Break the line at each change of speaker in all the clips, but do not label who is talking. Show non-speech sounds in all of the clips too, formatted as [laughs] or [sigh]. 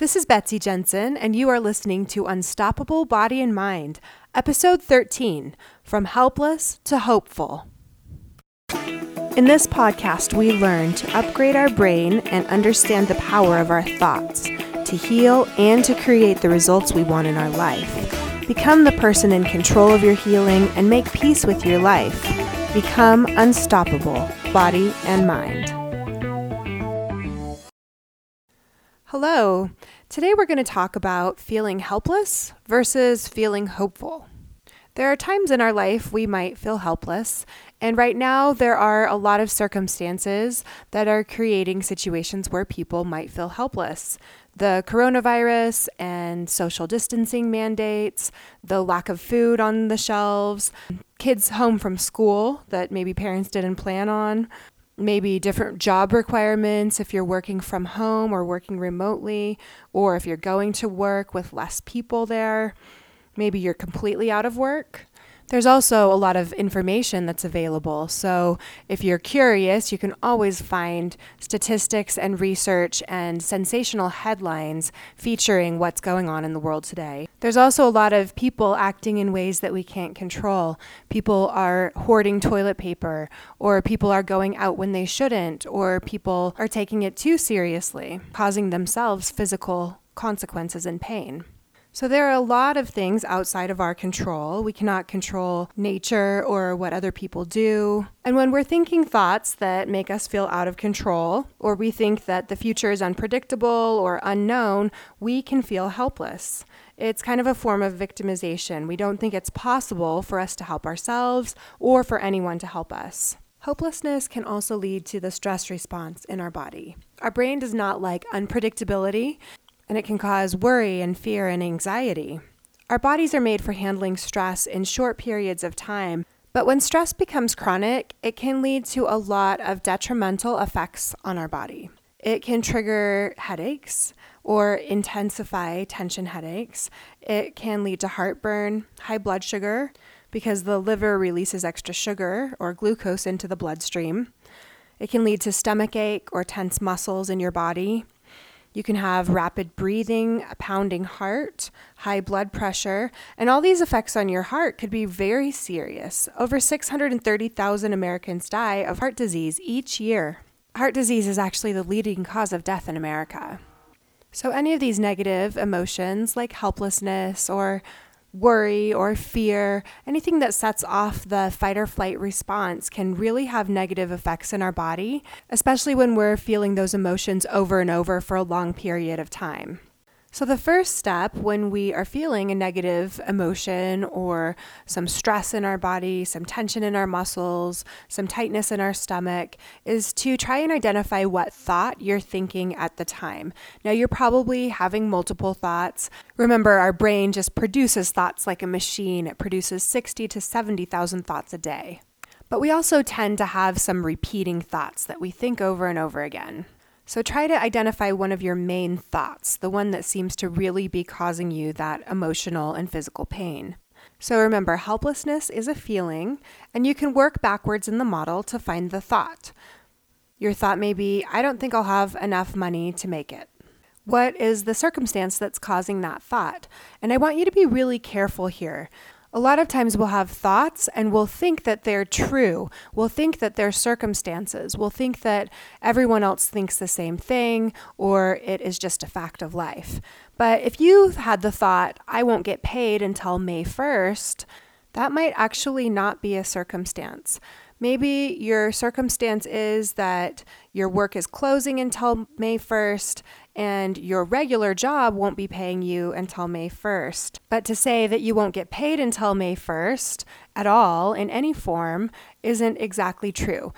This is Betsy Jensen, and you are listening to Unstoppable Body and Mind, Episode 13 From Helpless to Hopeful. In this podcast, we learn to upgrade our brain and understand the power of our thoughts, to heal and to create the results we want in our life. Become the person in control of your healing and make peace with your life. Become unstoppable, body and mind. Hello. Today we're going to talk about feeling helpless versus feeling hopeful. There are times in our life we might feel helpless, and right now there are a lot of circumstances that are creating situations where people might feel helpless. The coronavirus and social distancing mandates, the lack of food on the shelves, kids home from school that maybe parents didn't plan on, maybe different job requirements if you're working from home or working remotely, or if you're going to work with less people there. Maybe you're completely out of work. There's also a lot of information that's available. So, if you're curious, you can always find statistics and research and sensational headlines featuring what's going on in the world today. There's also a lot of people acting in ways that we can't control. People are hoarding toilet paper, or people are going out when they shouldn't, or people are taking it too seriously, causing themselves physical consequences and pain. So, there are a lot of things outside of our control. We cannot control nature or what other people do. And when we're thinking thoughts that make us feel out of control, or we think that the future is unpredictable or unknown, we can feel helpless. It's kind of a form of victimization. We don't think it's possible for us to help ourselves or for anyone to help us. Hopelessness can also lead to the stress response in our body. Our brain does not like unpredictability, and it can cause worry and fear and anxiety. Our bodies are made for handling stress in short periods of time, but when stress becomes chronic, it can lead to a lot of detrimental effects on our body. It can trigger headaches or intensify tension headaches. It can lead to heartburn, high blood sugar, because the liver releases extra sugar or glucose into the bloodstream. It can lead to stomach ache or tense muscles in your body. You can have rapid breathing, a pounding heart, high blood pressure, and all these effects on your heart could be very serious. Over 630,000 Americans die of heart disease each year. Heart disease is actually the leading cause of death in America. So, any of these negative emotions like helplessness or worry or fear, anything that sets off the fight or flight response can really have negative effects in our body, especially when we're feeling those emotions over and over for a long period of time. So, the first step when we are feeling a negative emotion or some stress in our body, some tension in our muscles, some tightness in our stomach, is to try and identify what thought you're thinking at the time. Now, you're probably having multiple thoughts. Remember, our brain just produces thoughts like a machine, it produces 60 to 70,000 thoughts a day. But we also tend to have some repeating thoughts that we think over and over again. So try to identify one of your main thoughts, the one that seems to really be causing you that emotional and physical pain. So remember, helplessness is a feeling, and you can work backwards in the model to find the thought. Your thought may be, I don't think I'll have enough money to make it. What is the circumstance that's causing that thought? And I want you to be really careful here. A lot of times we'll have thoughts and we'll think that they're true. We'll think that they're circumstances. We'll think that everyone else thinks the same thing or it is just a fact of life. But if you've had the thought, I won't get paid until May 1st, that might actually not be a circumstance. Maybe your circumstance is that your work is closing until May 1st and your regular job won't be paying you until May 1st. But to say that you won't get paid until May 1st at all in any form isn't exactly true.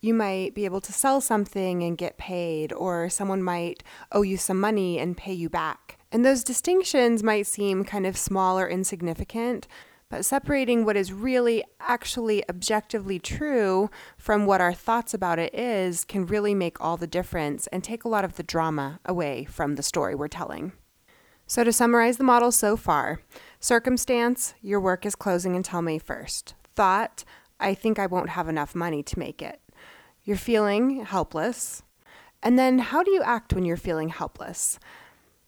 You might be able to sell something and get paid, or someone might owe you some money and pay you back. And those distinctions might seem kind of small or insignificant, but separating what is really actually objectively true from what our thoughts about it is can really make all the difference and take a lot of the drama away from the story we're telling. So, to summarize the model so far circumstance, your work is closing until May 1st. Thought, I think I won't have enough money to make it. You're feeling helpless. And then, how do you act when you're feeling helpless?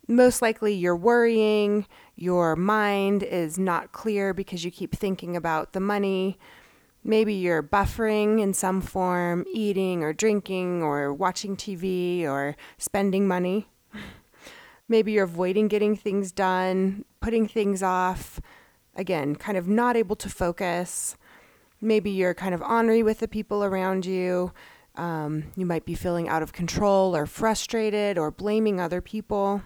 Most likely you're worrying, your mind is not clear because you keep thinking about the money. Maybe you're buffering in some form, eating or drinking or watching TV or spending money. [laughs] Maybe you're avoiding getting things done, putting things off. Again, kind of not able to focus. Maybe you're kind of ornery with the people around you. Um, you might be feeling out of control or frustrated or blaming other people.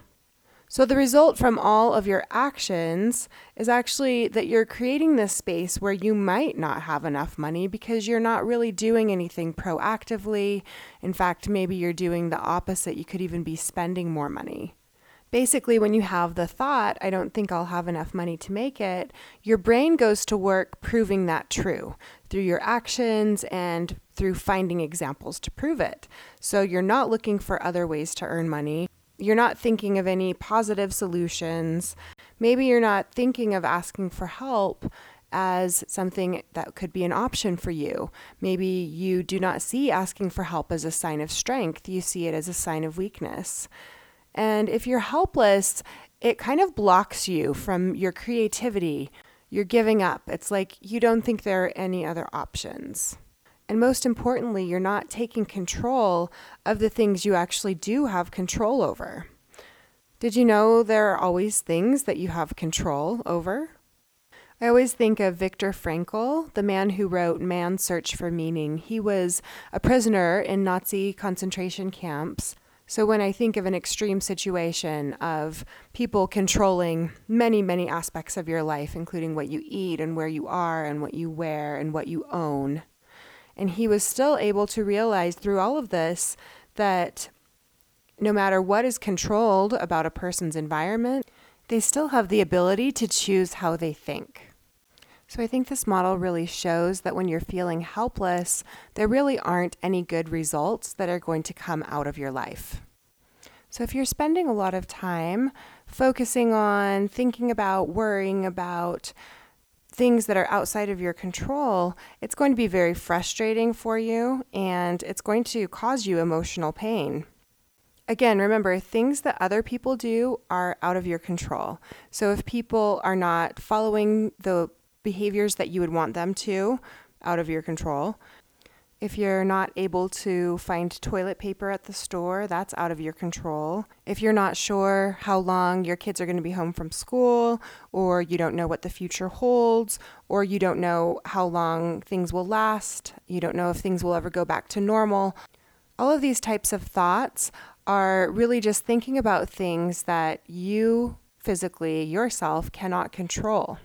So, the result from all of your actions is actually that you're creating this space where you might not have enough money because you're not really doing anything proactively. In fact, maybe you're doing the opposite. You could even be spending more money. Basically, when you have the thought, I don't think I'll have enough money to make it, your brain goes to work proving that true through your actions and through finding examples to prove it. So you're not looking for other ways to earn money you're not thinking of any positive solutions. Maybe you're not thinking of asking for help as something that could be an option for you. Maybe you do not see asking for help as a sign of strength, you see it as a sign of weakness. And if you're helpless, it kind of blocks you from your creativity. You're giving up. It's like you don't think there are any other options. And most importantly, you're not taking control of the things you actually do have control over. Did you know there are always things that you have control over? I always think of Viktor Frankl, the man who wrote Man's Search for Meaning. He was a prisoner in Nazi concentration camps. So when I think of an extreme situation of people controlling many, many aspects of your life, including what you eat and where you are and what you wear and what you own, and he was still able to realize through all of this that no matter what is controlled about a person's environment, they still have the ability to choose how they think. So I think this model really shows that when you're feeling helpless, there really aren't any good results that are going to come out of your life. So if you're spending a lot of time focusing on thinking about, worrying about, things that are outside of your control, it's going to be very frustrating for you and it's going to cause you emotional pain. Again, remember, things that other people do are out of your control. So if people are not following the behaviors that you would want them to, out of your control. If you're not able to find toilet paper at the store, that's out of your control. If you're not sure how long your kids are going to be home from school, or you don't know what the future holds, or you don't know how long things will last, you don't know if things will ever go back to normal, all of these types of thoughts are really just thinking about things that you physically, yourself, cannot control.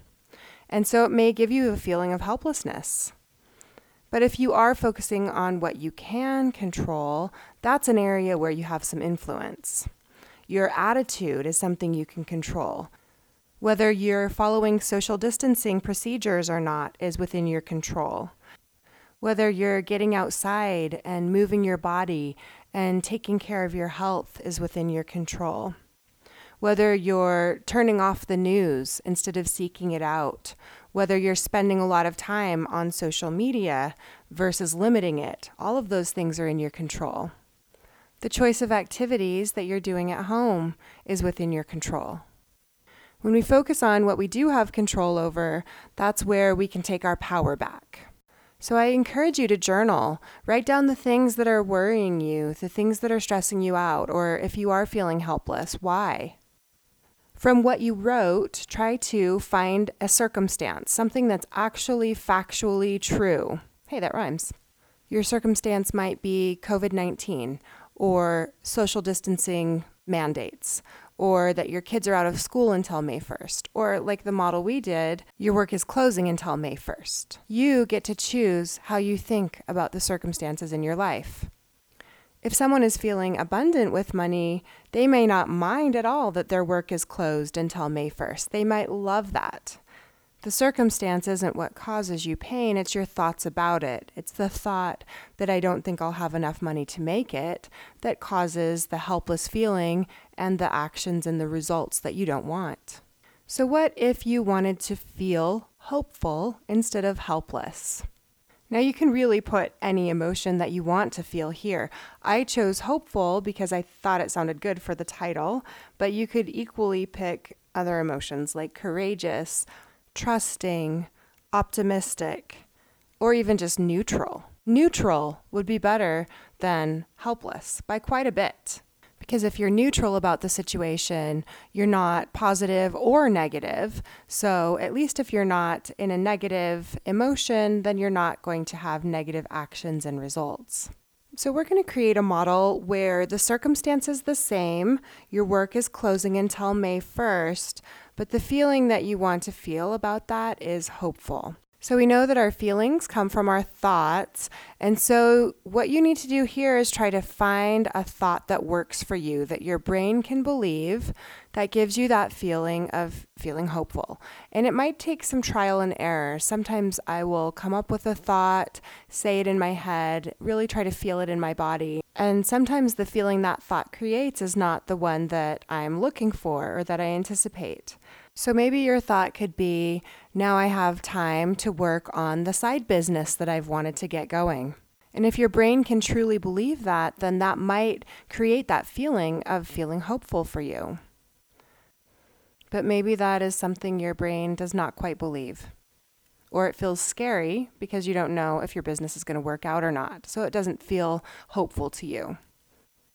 And so it may give you a feeling of helplessness. But if you are focusing on what you can control, that's an area where you have some influence. Your attitude is something you can control. Whether you're following social distancing procedures or not is within your control. Whether you're getting outside and moving your body and taking care of your health is within your control. Whether you're turning off the news instead of seeking it out, whether you're spending a lot of time on social media versus limiting it, all of those things are in your control. The choice of activities that you're doing at home is within your control. When we focus on what we do have control over, that's where we can take our power back. So I encourage you to journal. Write down the things that are worrying you, the things that are stressing you out, or if you are feeling helpless, why? From what you wrote, try to find a circumstance, something that's actually factually true. Hey, that rhymes. Your circumstance might be COVID 19 or social distancing mandates, or that your kids are out of school until May 1st, or like the model we did, your work is closing until May 1st. You get to choose how you think about the circumstances in your life. If someone is feeling abundant with money, they may not mind at all that their work is closed until May 1st. They might love that. The circumstance isn't what causes you pain, it's your thoughts about it. It's the thought that I don't think I'll have enough money to make it that causes the helpless feeling and the actions and the results that you don't want. So, what if you wanted to feel hopeful instead of helpless? Now, you can really put any emotion that you want to feel here. I chose hopeful because I thought it sounded good for the title, but you could equally pick other emotions like courageous, trusting, optimistic, or even just neutral. Neutral would be better than helpless by quite a bit. Because if you're neutral about the situation, you're not positive or negative. So, at least if you're not in a negative emotion, then you're not going to have negative actions and results. So, we're going to create a model where the circumstance is the same, your work is closing until May 1st, but the feeling that you want to feel about that is hopeful. So we know that our feelings come from our thoughts. And so what you need to do here is try to find a thought that works for you, that your brain can believe, that gives you that feeling of feeling hopeful. And it might take some trial and error. Sometimes I will come up with a thought, say it in my head, really try to feel it in my body. And sometimes the feeling that thought creates is not the one that I'm looking for or that I anticipate. So maybe your thought could be now I have time to work on the side business that I've wanted to get going. And if your brain can truly believe that, then that might create that feeling of feeling hopeful for you. But maybe that is something your brain does not quite believe. Or it feels scary because you don't know if your business is going to work out or not. So it doesn't feel hopeful to you.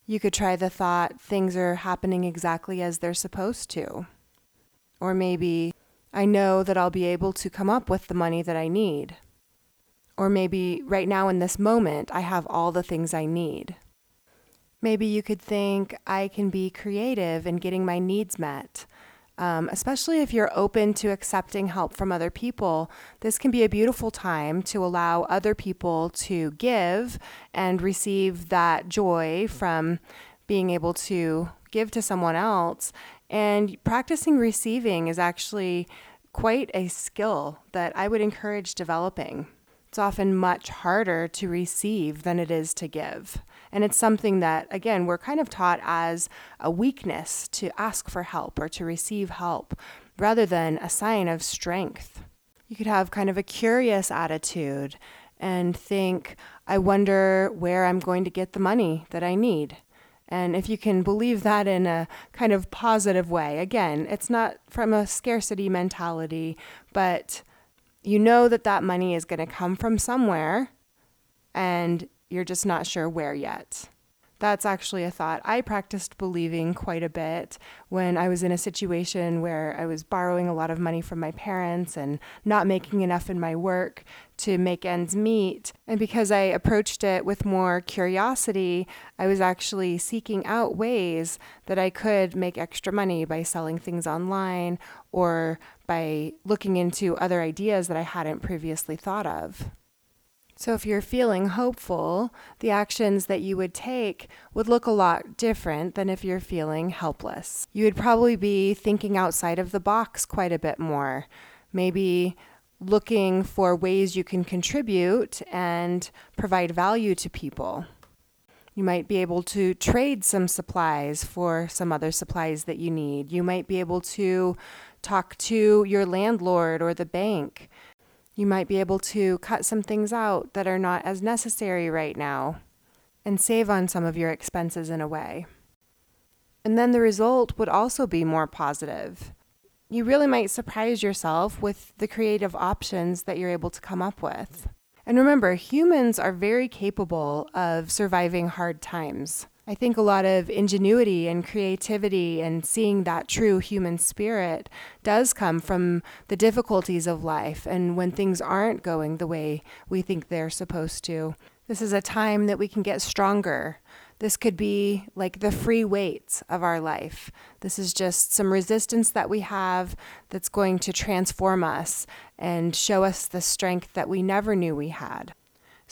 You could try the thought things are happening exactly as they're supposed to. Or maybe I know that I'll be able to come up with the money that I need. Or maybe right now in this moment, I have all the things I need. Maybe you could think I can be creative in getting my needs met. Um, especially if you're open to accepting help from other people, this can be a beautiful time to allow other people to give and receive that joy from being able to give to someone else and practicing receiving is actually quite a skill that I would encourage developing. It's often much harder to receive than it is to give. And it's something that, again, we're kind of taught as a weakness to ask for help or to receive help rather than a sign of strength. You could have kind of a curious attitude and think, I wonder where I'm going to get the money that I need. And if you can believe that in a kind of positive way, again, it's not from a scarcity mentality, but you know that that money is going to come from somewhere and you're just not sure where yet. That's actually a thought I practiced believing quite a bit when I was in a situation where I was borrowing a lot of money from my parents and not making enough in my work to make ends meet. And because I approached it with more curiosity, I was actually seeking out ways that I could make extra money by selling things online or by looking into other ideas that I hadn't previously thought of. So, if you're feeling hopeful, the actions that you would take would look a lot different than if you're feeling helpless. You would probably be thinking outside of the box quite a bit more. Maybe looking for ways you can contribute and provide value to people. You might be able to trade some supplies for some other supplies that you need. You might be able to talk to your landlord or the bank you might be able to cut some things out that are not as necessary right now and save on some of your expenses in a way. And then the result would also be more positive. You really might surprise yourself with the creative options that you're able to come up with. And remember, humans are very capable of surviving hard times. I think a lot of ingenuity and creativity and seeing that true human spirit does come from the difficulties of life and when things aren't going the way we think they're supposed to. This is a time that we can get stronger. This could be like the free weights of our life. This is just some resistance that we have that's going to transform us and show us the strength that we never knew we had.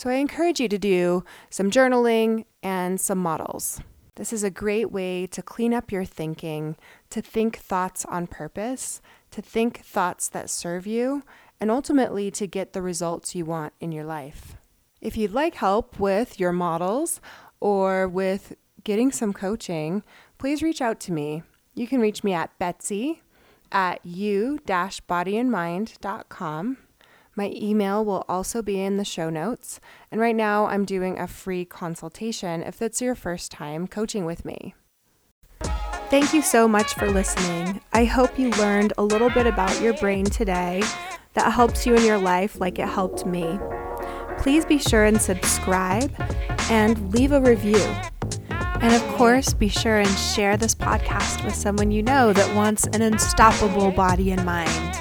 So I encourage you to do some journaling and some models. This is a great way to clean up your thinking, to think thoughts on purpose, to think thoughts that serve you, and ultimately to get the results you want in your life. If you'd like help with your models or with getting some coaching, please reach out to me. You can reach me at Betsy at u-bodyandmind.com. My email will also be in the show notes. And right now, I'm doing a free consultation if it's your first time coaching with me. Thank you so much for listening. I hope you learned a little bit about your brain today that helps you in your life like it helped me. Please be sure and subscribe and leave a review. And of course, be sure and share this podcast with someone you know that wants an unstoppable body and mind.